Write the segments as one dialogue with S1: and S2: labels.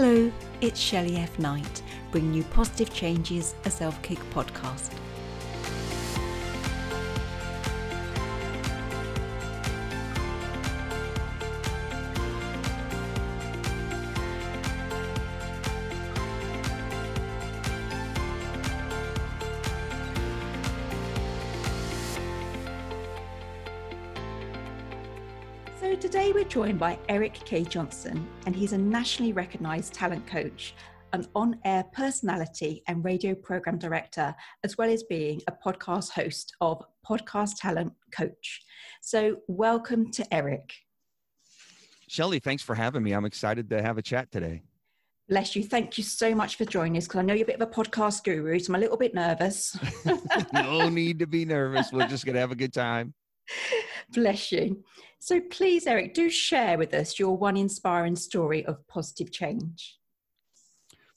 S1: Hello, it's Shelley F. Knight, bringing you Positive Changes, a self kick podcast. Joined by Eric K. Johnson, and he's a nationally recognized talent coach, an on air personality, and radio program director, as well as being a podcast host of Podcast Talent Coach. So, welcome to Eric.
S2: Shelley, thanks for having me. I'm excited to have a chat today.
S1: Bless you. Thank you so much for joining us because I know you're a bit of a podcast guru, so I'm a little bit nervous.
S2: no need to be nervous. We're just going to have a good time.
S1: Bless you. So, please, Eric, do share with us your one inspiring story of positive change.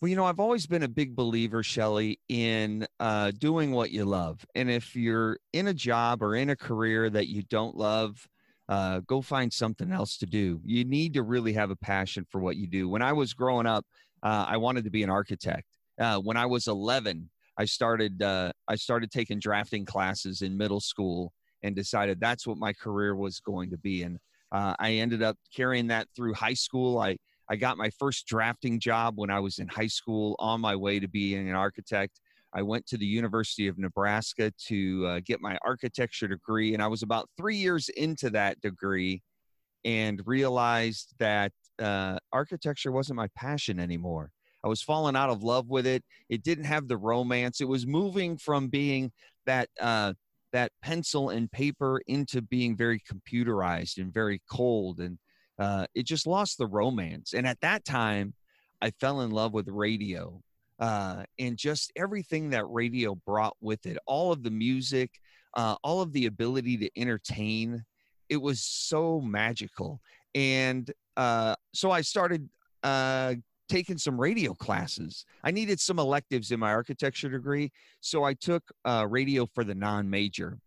S2: Well, you know, I've always been a big believer, Shelley, in uh, doing what you love. And if you're in a job or in a career that you don't love, uh, go find something else to do. You need to really have a passion for what you do. When I was growing up, uh, I wanted to be an architect. Uh, when I was 11, I started uh, I started taking drafting classes in middle school and decided that's what my career was going to be. And uh, I ended up carrying that through high school. I I got my first drafting job when I was in high school, on my way to being an architect. I went to the University of Nebraska to uh, get my architecture degree, and I was about three years into that degree and realized that uh, architecture wasn't my passion anymore. I was falling out of love with it. It didn't have the romance. It was moving from being that uh, that pencil and paper into being very computerized and very cold, and uh, it just lost the romance. And at that time, I fell in love with radio uh, and just everything that radio brought with it all of the music, uh, all of the ability to entertain. It was so magical. And uh, so I started taking some radio classes. I needed some electives in my architecture degree. So I took uh, radio for the non major.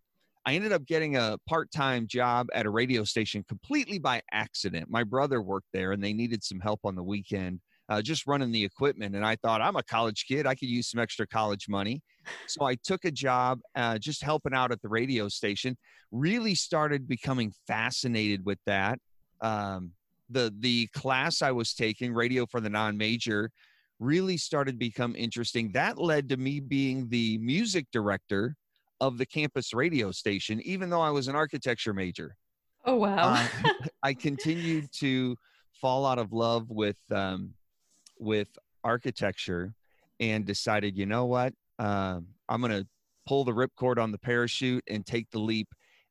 S2: I ended up getting a part time job at a radio station completely by accident. My brother worked there and they needed some help on the weekend uh, just running the equipment. And I thought, I'm a college kid. I could use some extra college money. So I took a job uh, just helping out at the radio station, really started becoming fascinated with that. Um, the, the class I was taking, Radio for the Non Major, really started become interesting. That led to me being the music director of the campus radio station, even though I was an architecture major.
S1: Oh, wow.
S2: uh, I continued to fall out of love with um, with architecture and decided, you know what, uh, I'm going to pull the ripcord on the parachute and take the leap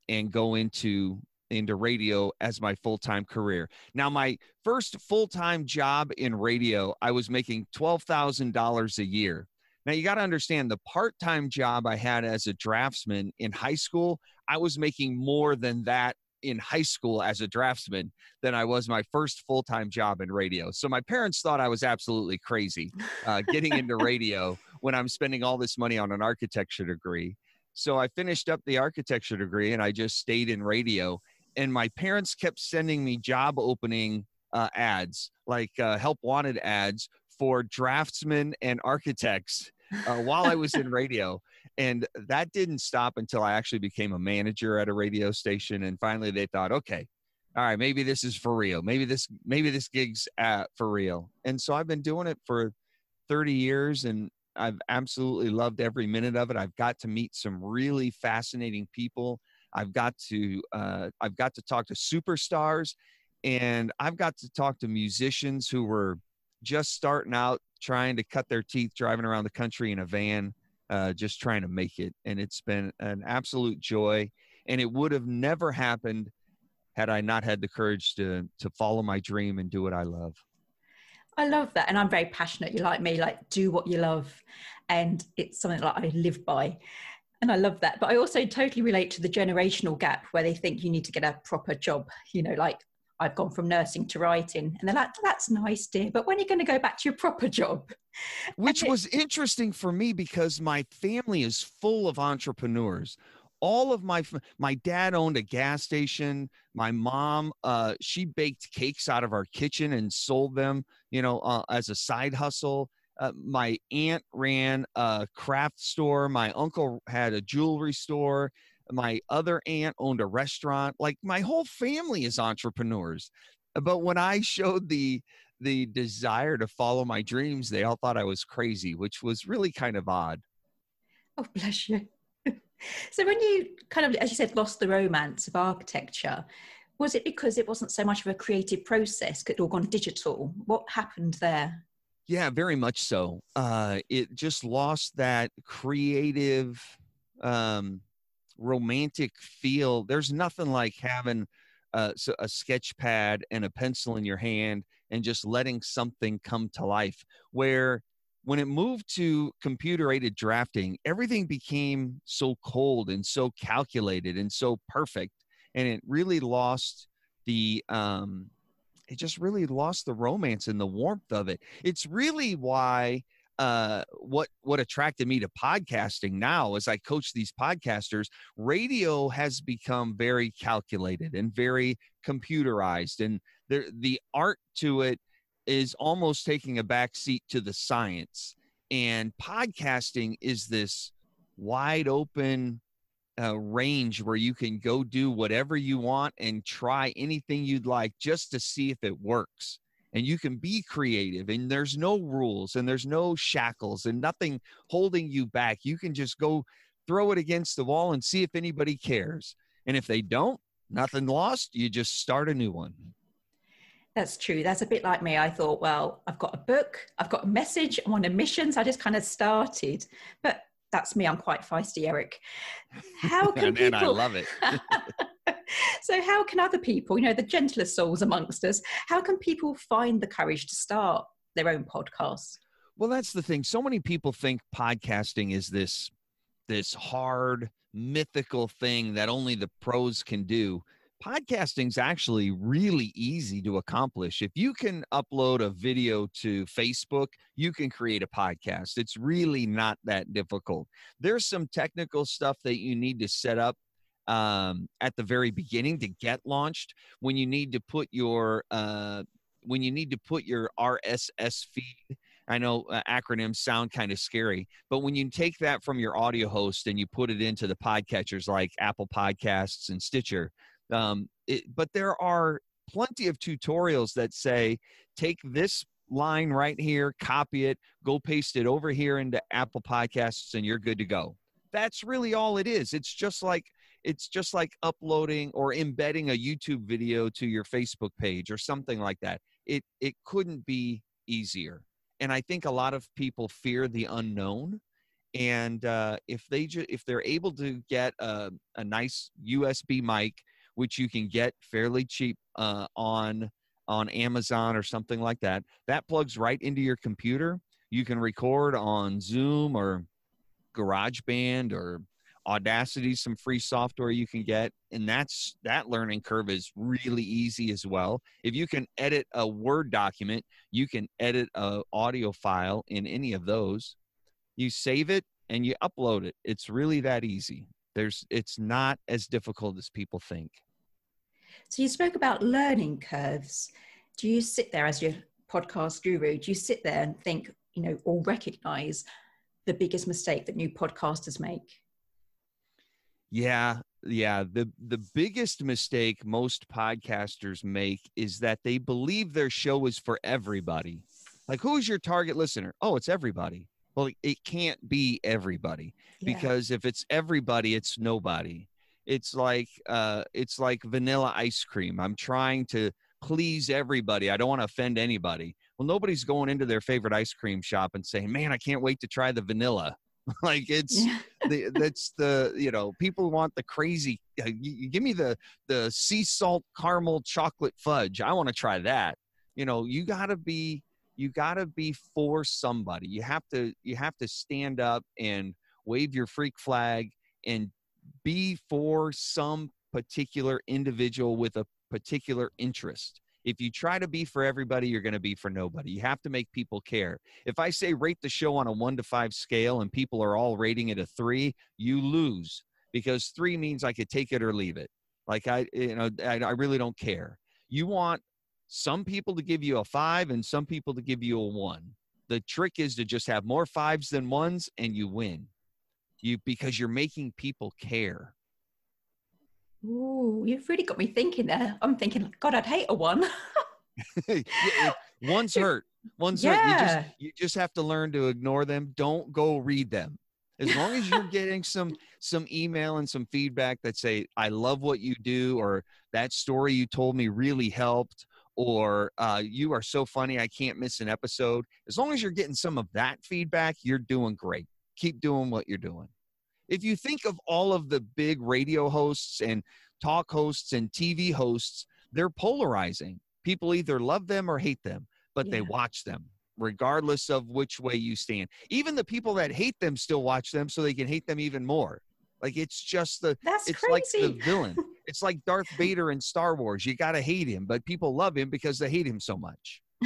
S2: and go into into radio as my full-time career. Now my first full-time job in radio, I was making $12,000 a year. Now you got to understand the part-time job I had as a draftsman in high school, I was making more than that in high school as a draftsman than I was my first full time job in radio. So my parents thought I was absolutely crazy uh, getting into radio when I'm spending all this money on an architecture degree. So I finished up the architecture degree and I just stayed in radio. And my parents kept sending me job opening uh, ads, like uh, help wanted ads for draftsmen and architects uh, while I was in radio. And that didn't stop until I actually became a manager at a radio station. And finally, they thought, okay, all right, maybe this is for real. Maybe this, maybe this gig's at, for real. And so I've been doing it for 30 years, and I've absolutely loved every minute of it. I've got to meet some really fascinating people. I've got to, uh, I've got to talk to superstars, and I've got to talk to musicians who were just starting out trying to cut their teeth driving around the country in a van, uh, just trying to make it. And it's been an absolute joy. And it would have never happened had I not had the courage to to follow my dream and do what I love.
S1: I love that. And I'm very passionate. You're like me, like do what you love. And it's something that I live by. And I love that. But I also totally relate to the generational gap where they think you need to get a proper job, you know, like I've gone from nursing to writing. And they're like, that's nice, dear, but when are you going to go back to your proper job?
S2: Which was interesting for me because my family is full of entrepreneurs. all of my my dad owned a gas station my mom uh, she baked cakes out of our kitchen and sold them you know uh, as a side hustle uh, my aunt ran a craft store my uncle had a jewelry store my other aunt owned a restaurant like my whole family is entrepreneurs. But when i showed the the desire to follow my dreams they all thought i was crazy which was really kind of odd.
S1: Oh bless you. So when you kind of as you said lost the romance of architecture was it because it wasn't so much of a creative process it all gone digital? What happened there
S2: yeah very much so uh it just lost that creative um romantic feel there's nothing like having a, a sketch pad and a pencil in your hand and just letting something come to life where when it moved to computer aided drafting, everything became so cold and so calculated and so perfect. And it really lost the, um, it just really lost the romance and the warmth of it. It's really why uh, what what attracted me to podcasting now as I coach these podcasters, radio has become very calculated and very computerized, and the the art to it is almost taking a back seat to the science. And podcasting is this wide open uh, range where you can go do whatever you want and try anything you'd like just to see if it works. And you can be creative, and there's no rules, and there's no shackles, and nothing holding you back. You can just go throw it against the wall and see if anybody cares. And if they don't, nothing lost. You just start a new one.
S1: That's true. That's a bit like me. I thought, well, I've got a book, I've got a message, I'm on a mission. So I just kind of started. But that's me. I'm quite feisty, Eric. How can
S2: and,
S1: people?
S2: And I love it.
S1: so how can other people, you know, the gentlest souls amongst us, how can people find the courage to start their own podcast?
S2: Well, that's the thing. So many people think podcasting is this this hard mythical thing that only the pros can do podcasting is actually really easy to accomplish. If you can upload a video to Facebook, you can create a podcast. It's really not that difficult. There's some technical stuff that you need to set up um, at the very beginning to get launched when you need to put your uh, when you need to put your RSS feed. I know uh, acronyms sound kind of scary, but when you take that from your audio host and you put it into the podcatchers like Apple Podcasts and Stitcher, um, it, but there are plenty of tutorials that say take this line right here, copy it, go paste it over here into Apple Podcasts, and you're good to go. That's really all it is. It's just like it's just like uploading or embedding a YouTube video to your Facebook page or something like that. It it couldn't be easier. And I think a lot of people fear the unknown. And uh, if they ju- if they're able to get a, a nice USB mic which you can get fairly cheap uh, on on Amazon or something like that. That plugs right into your computer. You can record on Zoom or GarageBand or Audacity, some free software you can get, and that's that learning curve is really easy as well. If you can edit a Word document, you can edit a audio file in any of those. You save it and you upload it. It's really that easy. There's it's not as difficult as people think.
S1: So you spoke about learning curves. Do you sit there as your podcast guru? Do you sit there and think, you know, or recognize the biggest mistake that new podcasters make?
S2: Yeah, yeah. The the biggest mistake most podcasters make is that they believe their show is for everybody. Like, who's your target listener? Oh, it's everybody. Well, it can't be everybody yeah. because if it's everybody, it's nobody. It's like uh, it's like vanilla ice cream. I'm trying to please everybody. I don't want to offend anybody. Well, nobody's going into their favorite ice cream shop and saying, "Man, I can't wait to try the vanilla." like it's the, that's the you know people want the crazy uh, you, you give me the the sea salt caramel chocolate fudge i want to try that you know you got to be you got to be for somebody you have to you have to stand up and wave your freak flag and be for some particular individual with a particular interest if you try to be for everybody you're going to be for nobody you have to make people care if i say rate the show on a one to five scale and people are all rating it a three you lose because three means I could take it or leave it. Like I, you know, I, I really don't care. You want some people to give you a five and some people to give you a one. The trick is to just have more fives than ones and you win. You because you're making people care.
S1: Ooh, you've really got me thinking there. I'm thinking, God, I'd hate a one.
S2: yeah, one's hurt. One's yeah. hurt. You just you just have to learn to ignore them. Don't go read them. As long as you're getting some some email and some feedback that say, "I love what you do," or "That story you told me really helped," or uh, "You are so funny, I can't miss an episode." As long as you're getting some of that feedback, you're doing great. Keep doing what you're doing. If you think of all of the big radio hosts and talk hosts and TV hosts, they're polarizing. People either love them or hate them, but yeah. they watch them regardless of which way you stand. Even the people that hate them still watch them so they can hate them even more. Like it's just the
S1: That's
S2: it's
S1: crazy.
S2: like the villain. It's like Darth Vader in Star Wars. You got to hate him, but people love him because they hate him so much.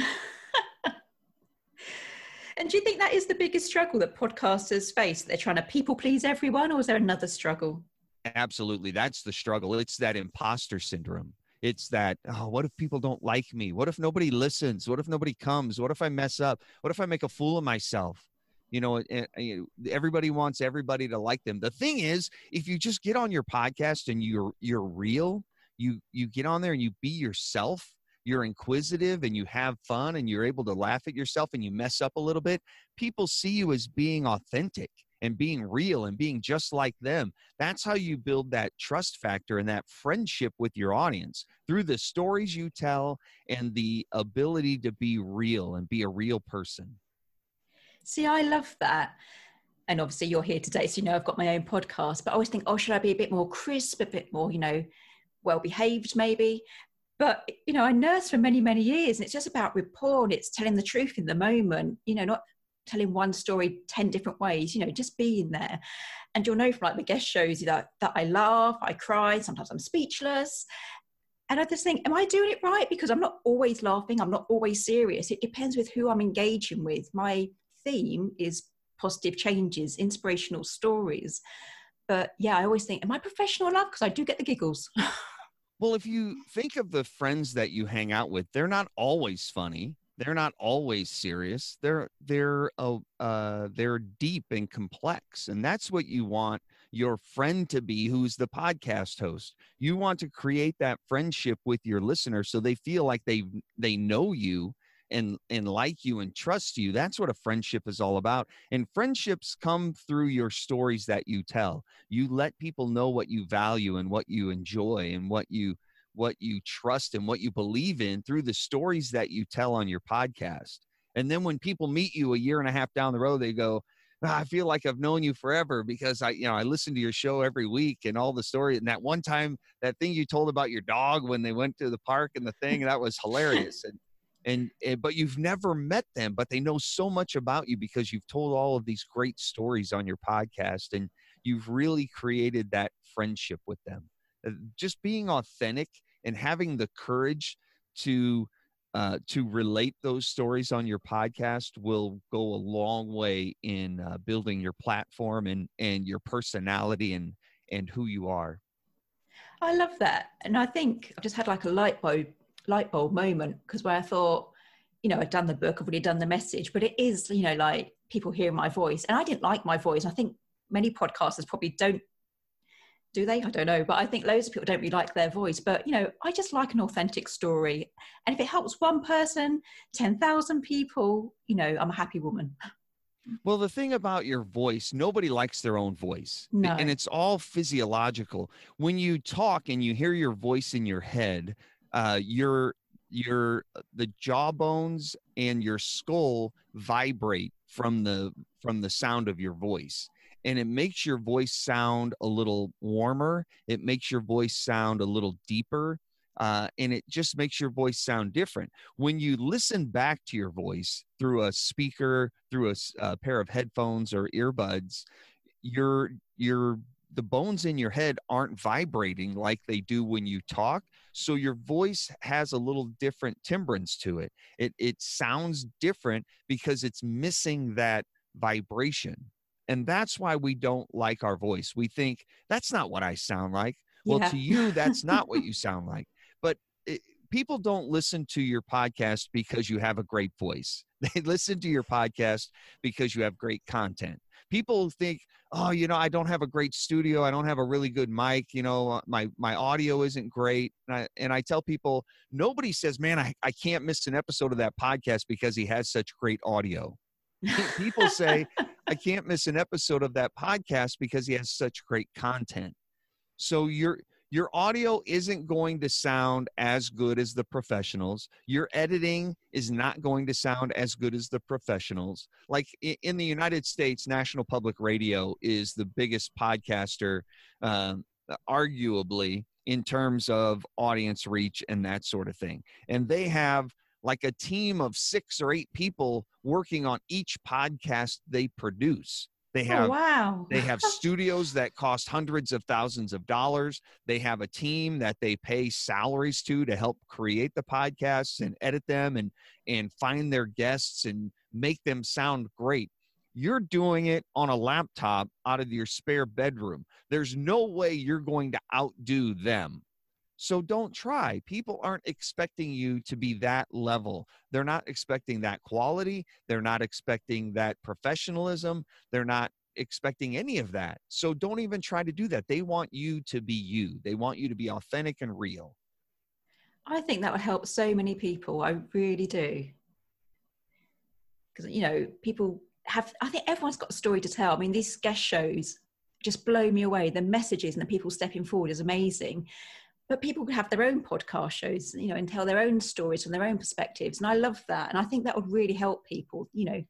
S1: and do you think that is the biggest struggle that podcasters face? They're trying to people please everyone, or is there another struggle?
S2: Absolutely. That's the struggle. It's that imposter syndrome. It's that, oh, what if people don't like me? What if nobody listens? What if nobody comes? What if I mess up? What if I make a fool of myself? You know, eh, eh, everybody wants everybody to like them. The thing is, if you just get on your podcast and you're you're real, you you get on there and you be yourself, you're inquisitive and you have fun and you're able to laugh at yourself and you mess up a little bit, people see you as being authentic and being real and being just like them. That's how you build that trust factor and that friendship with your audience through the stories you tell and the ability to be real and be a real person.
S1: See, I love that. And obviously, you're here today, so you know I've got my own podcast. But I always think, oh, should I be a bit more crisp, a bit more, you know, well behaved, maybe? But you know, I nursed for many, many years, and it's just about rapport and it's telling the truth in the moment. You know, not telling one story 10 different ways you know just being there and you'll know from like the guest shows that that i laugh i cry sometimes i'm speechless and i just think am i doing it right because i'm not always laughing i'm not always serious it depends with who i'm engaging with my theme is positive changes inspirational stories. But yeah i always think am i professional enough? Because i do get the giggles.
S2: Well if you think of the friends that you hang out with they're not always funny. They're not always serious. They're they're uh, uh, they're deep and complex and that's what you want your friend to be who's the podcast host. You want to create that friendship with your listener so they feel like they they know you and and like you and trust you that's what a friendship is all about and friendships come through your stories that you tell you let people know what you value and what you enjoy and what you what you trust and what you believe in through the stories that you tell on your podcast. And then when people meet you a year and a half down the road, they go, oh, I feel like I've known you forever because I, you know, I listen to your show every week and all the story. And that one time, that thing you told about your dog when they went to the park and the thing, that was hilarious. And, and, and but you've never met them, but they know so much about you because you've told all of these great stories on your podcast and you've really created that friendship with them. Uh, just being authentic and having the courage to uh, to relate those stories on your podcast will go a long way in uh, building your platform and and your personality and and who you are.
S1: I love that, and I think I've just had like a light bulb light bulb moment because where I thought, you know, I'd done the book, I've already done the message, but it is you know like people hear my voice, and I didn't like my voice. I think many podcasters probably don't do they? I don't know. But I think loads of people don't really like their voice. But, you know, I just like an authentic story. And if it helps one person, 10,000 people, you know, I'm a happy woman.
S2: Well, the thing about your voice, nobody likes their own voice.
S1: No.
S2: And it's all physiological. When you talk and you hear your voice in your head, uh, your your the jawbones and your skull vibrate from the from the sound of your voice and it makes your voice sound a little warmer. It makes your voice sound a little deeper. Uh, and it just makes your voice sound different. When you listen back to your voice through a speaker, through a, a pair of headphones or earbuds, your your the bones in your head aren't vibrating like they do when you talk so your voice has a little different timbrance to it it it sounds different because it's missing that vibration And that's why we don't like our voice. We think that's not what I sound like. Well,
S1: Yeah.
S2: to you, that's not what you sound like. But it, people don't listen to your podcast because you have a great voice. They listen to your podcast because you have great content. People think, oh, you know, I don't have a great studio. I don't have a really good mic. You know, uh, my my audio isn't great. And I, and I tell people, nobody says, man, I, I can't miss an episode of that podcast because he has such great audio. People say, I can't miss an episode of that podcast because he has such great content. So your your audio isn't going to sound as good as the professionals. Your editing is not going to sound as good as the professionals. Like in the United States, National Public Radio is the biggest podcaster, um, arguably in terms of audience reach and that sort of thing. And they have like a team of six or eight people working on each podcast they produce. They oh, have
S1: oh, wow.
S2: they have studios that cost hundreds of thousands of dollars. They have a team that they pay salaries to to help create the podcasts and edit them and and find their guests and make them sound great. You're doing it on a laptop out of your spare bedroom. There's no way you're going to outdo them. So don't try. People aren't expecting you to be that level. They're not expecting that quality. They're not expecting that professionalism. They're not expecting any of that. So don't even try to do that. They want you to be you. They want you to be authentic and real.
S1: I think that would help so many people. I really do. Because, you know, people have, I think everyone's got a story to tell. I mean, these guest shows just blow me away. The messages and the people stepping forward is amazing. But people could have their own podcast shows, you know, and tell their own stories from their own perspectives. And I love that. And I think that would really help people, you know,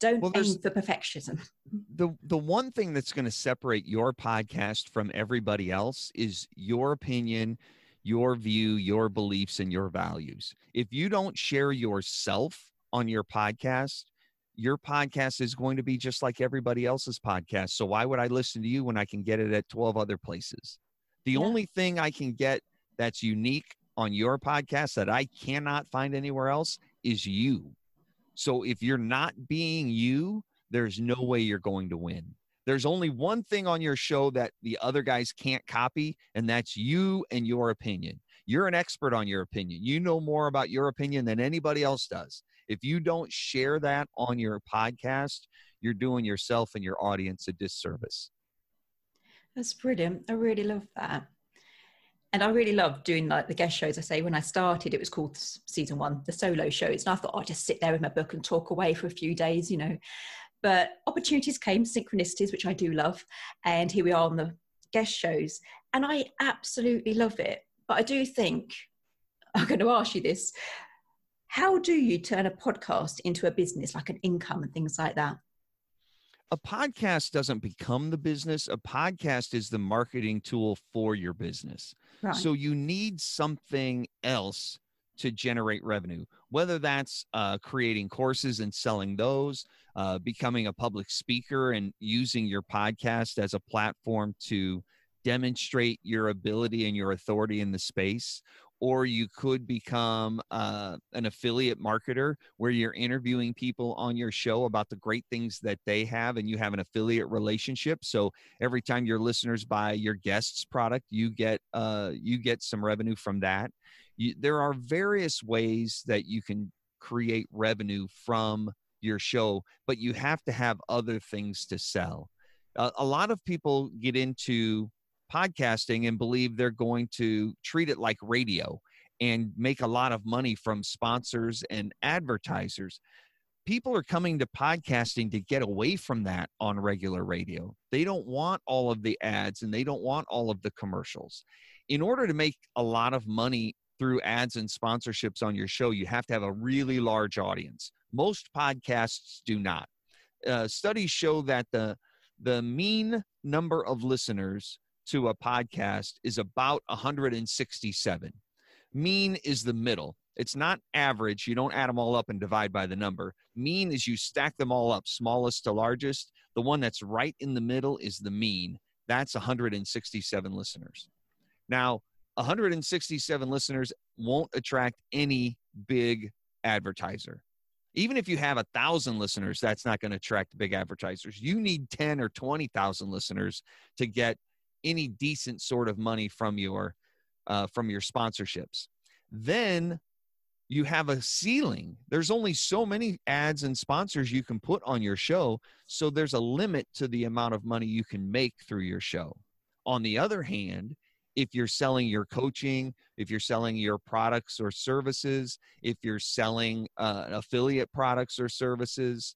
S1: don't
S2: Well,
S1: aim for perfectionism.
S2: The the one thing that's going to separate your podcast from everybody else is your opinion, your view, your beliefs and your values. If you don't share yourself on your podcast, your podcast is going to be just like everybody else's podcast. So why would I listen to you when I can get it at 12 other places? The
S1: Yeah.
S2: only thing I can get that's unique on your podcast that I cannot find anywhere else is you. So if you're not being you, there's no way you're going to win. There's only one thing on your show that the other guys can't copy, and that's you and your opinion. You're an expert on your opinion. You know more about your opinion than anybody else does. If you don't share that on your podcast, you're doing yourself and your audience a disservice.
S1: That's brilliant. I really love that. And I really love doing like the guest shows. I say when I started, it was called season one, the solo shows. And I thought I'd just sit there with my book and talk away for a few days, you know. But opportunities came, synchronicities, which I do love. And here we are on the guest shows. And I absolutely love it. But I do think I'm going to ask you this. How do you turn a podcast into a business, like an income and things like that?
S2: A podcast doesn't become the business a podcast is the marketing tool for your business
S1: Right.
S2: so you need something else to generate revenue whether that's uh, creating courses and selling those uh, becoming a public speaker and using your podcast as a platform to demonstrate your ability and your authority in the space or you could become uh, an affiliate marketer where you're interviewing people on your show about the great things that they have and you have an affiliate relationship. So every time your listeners buy your guest's product you get uh, you get some revenue from that. You, there are various ways that you can create revenue from your show but you have to have other things to sell. Uh, a lot of people get into podcasting and believe they're going to treat it like radio and make a lot of money from sponsors and advertisers. People are coming to podcasting to get away from that on regular radio. They don't want all of the ads and they don't want all of the commercials. In order to make a lot of money through ads and sponsorships on your show, you have to have a really large audience. Most podcasts do not. Uh, studies show that the the mean number of listeners to a podcast is about 167. Mean is the middle. It's not average. You don't add them all up and divide by the number. Mean is you stack them all up, smallest to largest. The one that's right in the middle is the mean. That's 167 listeners. Now, 167 listeners won't attract any big advertiser. Even if you have a thousand listeners, that's not going to attract big advertisers. You need 10 or 20,000 listeners to get any decent sort of money from your uh, from your sponsorships. Then you have a ceiling. There's only so many ads and sponsors you can put on your show. So there's a limit to the amount of money you can make through your show. On the other hand, if you're selling your coaching, if you're selling your products or services, if you're selling uh, affiliate products or services,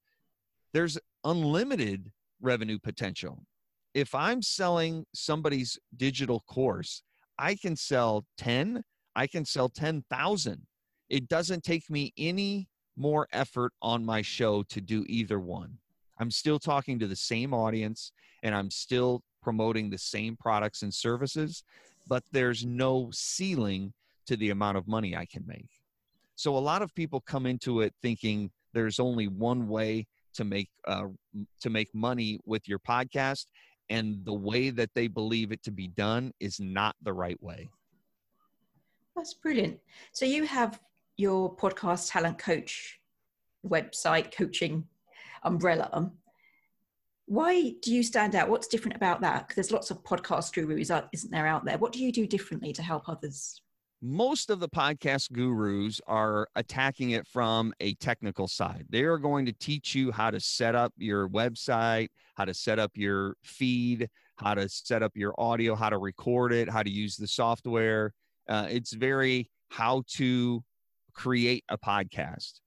S2: there's unlimited revenue potential. If I'm selling somebody's digital course, I can sell 10, I can sell 10,000. It doesn't take me any more effort on my show to do either one. I'm still talking to the same audience and I'm still promoting the same products and services, but there's no ceiling to the amount of money I can make. So a lot of people come into it thinking there's only one way to make uh, to make money with your podcast, and the way that they believe it to be done is not the right way.
S1: That's brilliant. So you have your podcast talent coach website coaching umbrella. Why do you stand out? What's different about that? Because there's lots of podcast gurus uh, isn't there out there? What do you do differently to help others
S2: most of the podcast gurus are attacking it from a technical side. They are going to teach you how to set up your website, how to set up your feed, how to set up your audio, how to record it, how to use the software. Uh, it's very how to create a podcast.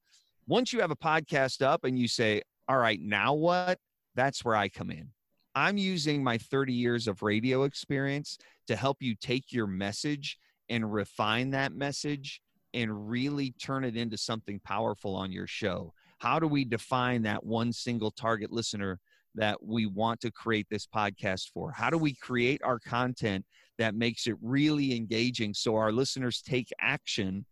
S2: Once you have a podcast up and you say, all right, now what? That's where I come in. I'm using my 30 years of radio experience to help you take your message and refine that message and really turn it into something powerful on your show. How do we define that one single target listener that we want to create this podcast for? How do we create our content that makes it really engaging so our listeners take action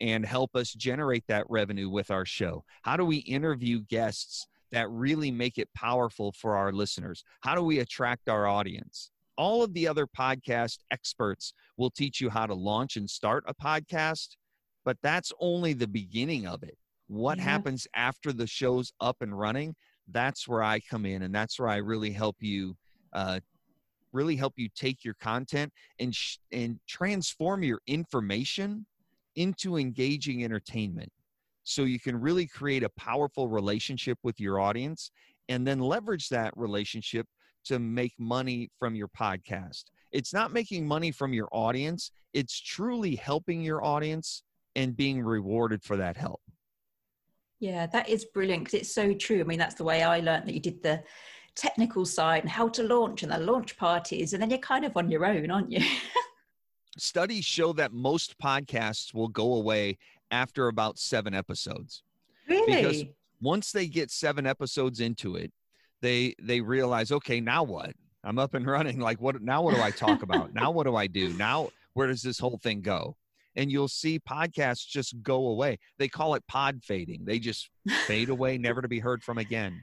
S2: and help us generate that revenue with our show? How do we interview guests that really make it powerful for our listeners? How do we attract our audience? All of the other podcast experts will teach you how to launch and start a podcast, but that's only the beginning of it. What yeah. happens after the show's up and running? That's where I come in, and that's where I really help you uh, really help you take your content and sh- and transform your information into engaging entertainment so you can really create a powerful relationship with your audience and then leverage that relationship to make money from your podcast. It's not making money from your audience, it's truly helping your audience and being rewarded for that help.
S1: Yeah, that is brilliant because it's so true. I mean, that's the way I learned that you did the technical side and how to launch and the launch parties, and then you're kind of on your own, aren't you?
S2: Studies show that most podcasts will go away after about seven episodes.
S1: Really?
S2: Because once they get seven episodes into it, they they realize, okay, now what? I'm up and running. Like what now what do I talk about? now what do I do? Now where does this whole thing go? And you'll see podcasts just go away. They call it pod fading. They just fade away, never to be heard from again.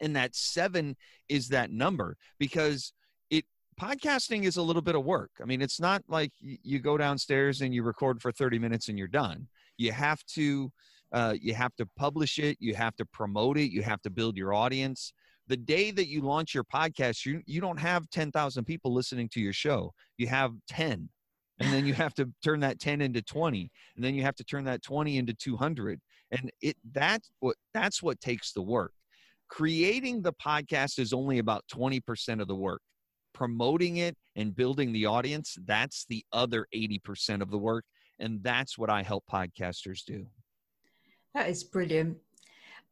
S2: And that seven is that number because it podcasting is a little bit of work. I mean, it's not like you go downstairs and you record for 30 minutes and you're done you have to uh, you have to publish it you have to promote it you have to build your audience the day that you launch your podcast you, you don't have 10,000 people listening to your show you have 10 and then you have to turn that 10 into 20 and then you have to turn that 20 into 200 and it that what that's what takes the work creating the podcast is only about 20% of the work promoting it and building the audience that's the other 80% of the work and that's what I help podcasters do.
S1: That is brilliant.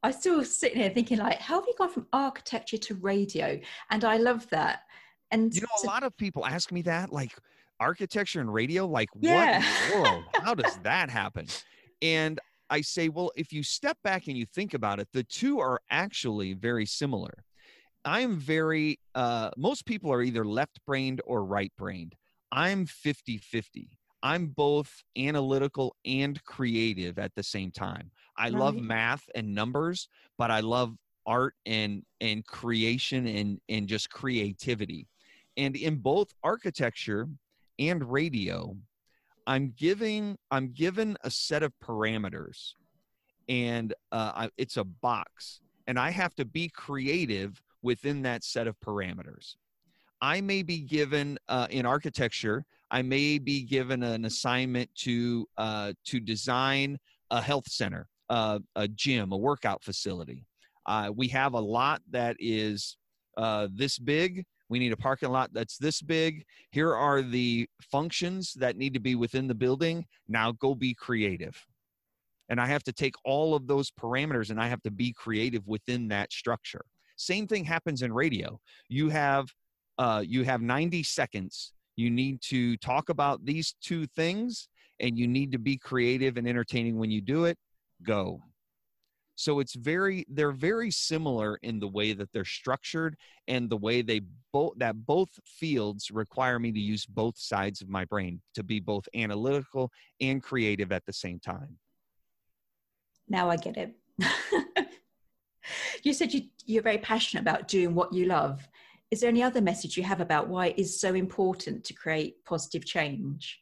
S1: I still sitting here thinking like, how have you gone from architecture to radio? And I love that. And
S2: you know, a lot of people ask me that, like architecture and radio, like yeah. what in the world? How does that happen? And I say, well, if you step back and you think about it, the two are actually very similar. I'm very, uh, most people are either left brained or right brained. I'm 50 50. I'm both analytical and creative at the same time. I right. love math and numbers, but I love art and and creation and and just creativity. And in both architecture and radio, I'm giving I'm given a set of parameters and uh, it's a box, and I have to be creative within that set of parameters. I may be given uh, in architecture, I may be given an assignment to uh, to design a health center, uh, a gym, a workout facility. Uh, we have a lot that is uh, this big. We need a parking lot that's this big. Here are the functions that need to be within the building. Now go be creative. And I have to take all of those parameters and I have to be creative within that structure. Same thing happens in radio. You have uh, you have 90 seconds. You need to talk about these two things, and you need to be creative and entertaining when you do it. Go. So it's very they're very similar in the way that they're structured and the way they both that both fields require me to use both sides of my brain to be both analytical and creative at the same time.
S1: Now I get it. you said you, you're very passionate about doing what you love. Is there any other message you have about why it is so important to create positive change?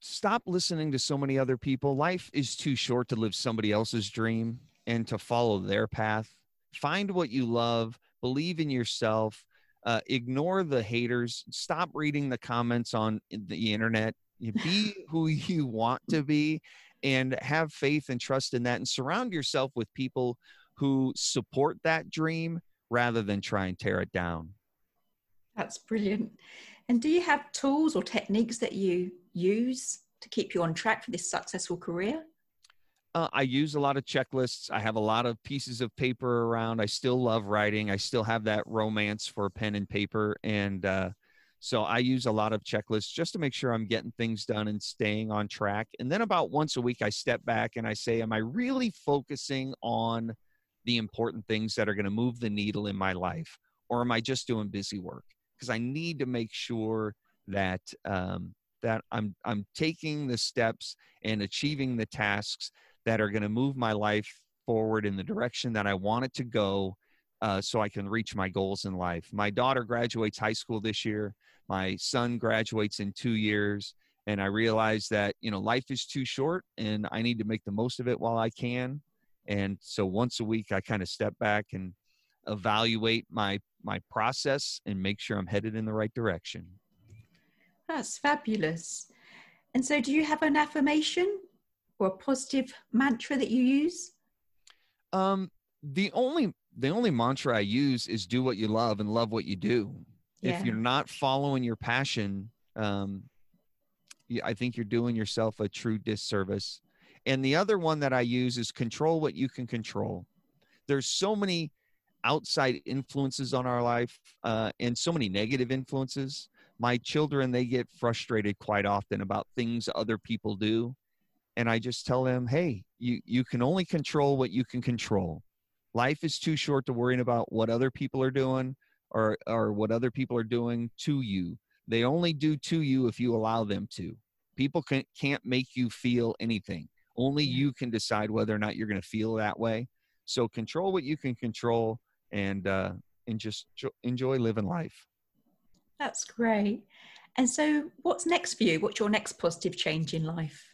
S2: stop listening to so many other people. Life is too short to live somebody else's dream and to follow their path. Find what you love, believe in yourself, uh, ignore the haters, stop reading the comments on the internet. Be who you want to be and have faith and trust in that and surround yourself with people who support that dream rather than try and tear it down.
S1: That's brilliant. And do you have tools or techniques that you use to keep you on track for this successful career?
S2: Uh, I use a lot of checklists. I have a lot of pieces of paper around. I still love writing. I still have that romance for pen and paper. And uh, so I use a lot of checklists just to make sure I'm getting things done and staying on track. And then about once a week, I step back and I say, Am I really focusing on the important things that are going to move the needle in my life? Or am I just doing busy work? Because I need to make sure that um, that I'm I'm taking the steps and achieving the tasks that are going to move my life forward in the direction that I want it to go, uh, so I can reach my goals in life. My daughter graduates high school this year. My son graduates in two years, and I realize that you know life is too short, and I need to make the most of it while I can. And so once a week, I kind of step back and evaluate my my process and make sure I'm headed in the right direction.
S1: That's fabulous. And so, do you have an affirmation or a positive mantra that you use?
S2: Um, the only the only mantra I use is "Do what you love and love what you do." Yeah. If you're not following your passion, um, I think you're doing yourself a true disservice. And the other one that I use is control what you can control. There's so many outside influences on our life uh, and so many negative influences. My children, they get frustrated quite often about things other people do. And I just tell them, hey, you, you can only control what you can control. Life is too short to worry about what other people are doing or, or what other people are doing to you. They only do to you if you allow them to. People can, can't make you feel anything. Only you can decide whether or not you're going to feel that way. So control what you can control and uh, and just enjoy living life.
S1: That's great. And so, what's next for you? What's your next positive change in life?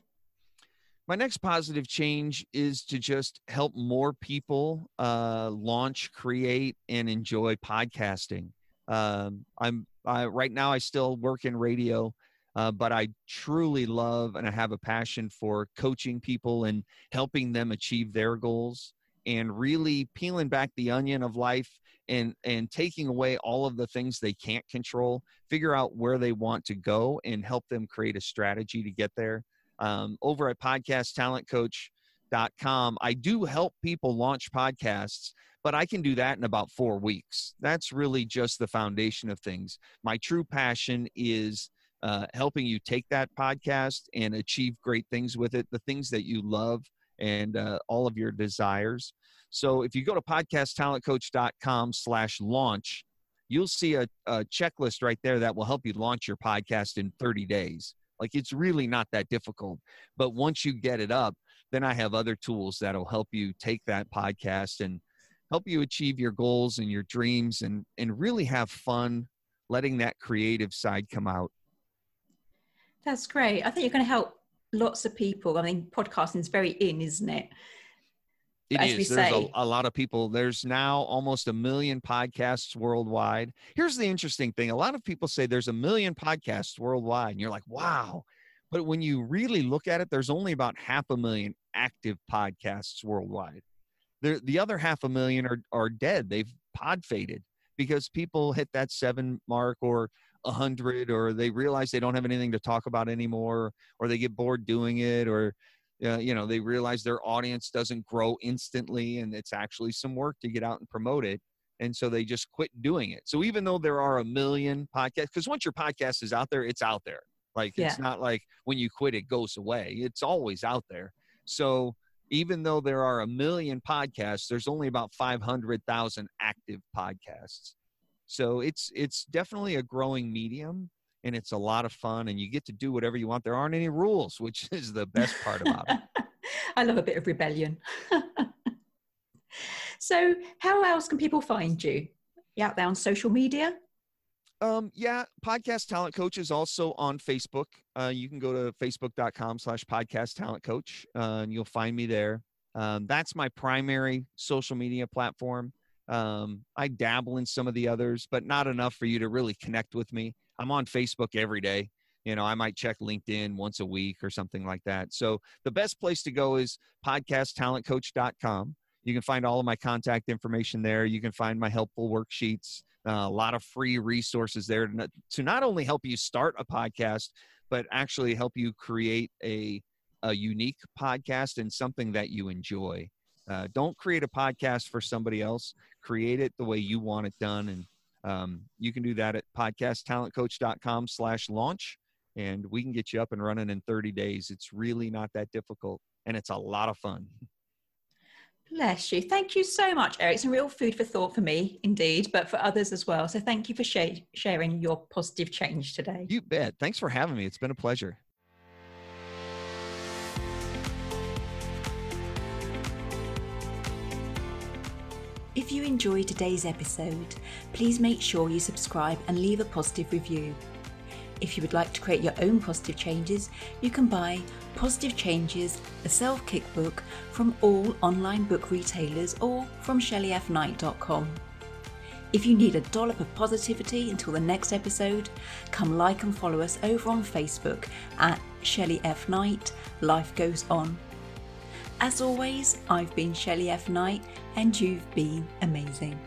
S2: My next positive change is to just help more people uh, launch, create, and enjoy podcasting. Um, I'm I, right now. I still work in radio, uh, but I truly love and I have a passion for coaching people and helping them achieve their goals and really peeling back the onion of life and and taking away all of the things they can't control figure out where they want to go and help them create a strategy to get there. Um, over at podcasttalentcoach.com i do help people launch podcasts but i can do that in about four weeks. That's really just the foundation of things. My true passion is uh, helping you take that podcast and achieve great things with it, the things that you love and uh, all of your desires. So if you go to podcasttalentcoach.com slash launch, you'll see a, a checklist right there that will help you launch your podcast in 30 days. Like it's really not that difficult. But once you get it up, then I have other tools that'll help you take that podcast and help you achieve your goals and your dreams and, and really have fun letting that creative side come out.
S1: That's great. I think you're going to help lots of people. I mean, podcasting is very in, isn't it?
S2: It
S1: as
S2: is. There's a, a lot of people. There's now almost a million podcasts worldwide. Here's the interesting thing: a lot of people say there's a million podcasts worldwide, and you're like, wow. But when you really look at it, there's only about half a million active podcasts worldwide. The the other half a million are are dead. They've pod faded because people hit that seven mark or a hundred, or they realize they don't have anything to talk about anymore, or they get bored doing it, or uh, you know they realize their audience doesn't grow instantly and it's actually some work to get out and promote it and so they just quit doing it. So even though there are a million podcasts because once your podcast is out there it's out there. Like it's
S1: Yeah.
S2: not like when you quit it goes away. It's always out there. So even though there are a million podcasts there's only about 500,000 active podcasts so it's it's definitely a growing medium and it's a lot of fun and you get to do whatever you want there aren't any rules which is the best part about it
S1: I love a bit of rebellion. so, how else can people find you? You out there on social media?
S2: Um, yeah, podcast talent coach is also on Facebook. Uh, you can go to facebook.com slash podcast talent coach, uh, and you'll find me there. Um, that's my primary social media platform. Um, I dabble in some of the others, but not enough for you to really connect with me. I'm on Facebook every day. You know, I might check LinkedIn once a week or something like that. So the best place to go is podcasttalentcoach.com. You can find all of my contact information there. You can find my helpful worksheets uh, a lot of free resources there to not, to not only help you start a podcast, but actually help you create a, a unique podcast and something that you enjoy. Uh, don't create a podcast for somebody else. Create it the way you want it done. And um, you can do that at podcasttalentcoach.com slash launch. And we can get you up and running in 30 days. It's really not that difficult. And it's a lot of fun.
S1: Bless you. Thank you so much, Eric. It's a real food for thought for me, indeed, but for others as well. So, thank you for sha- sharing your positive change today.
S2: You bet. Thanks for having me. It's been a pleasure.
S1: You enjoyed today's episode, please make sure you subscribe and leave a positive review. If you would like to create your own positive changes, you can buy Positive Changes, a self kick book from all online book retailers or from shelleyfknight.com. If you need a dollop of positivity until the next episode, come like and follow us over on Facebook at Shelley F. Knight, Life Goes On. As always, I've been Shelley F. Knight and you've been amazing.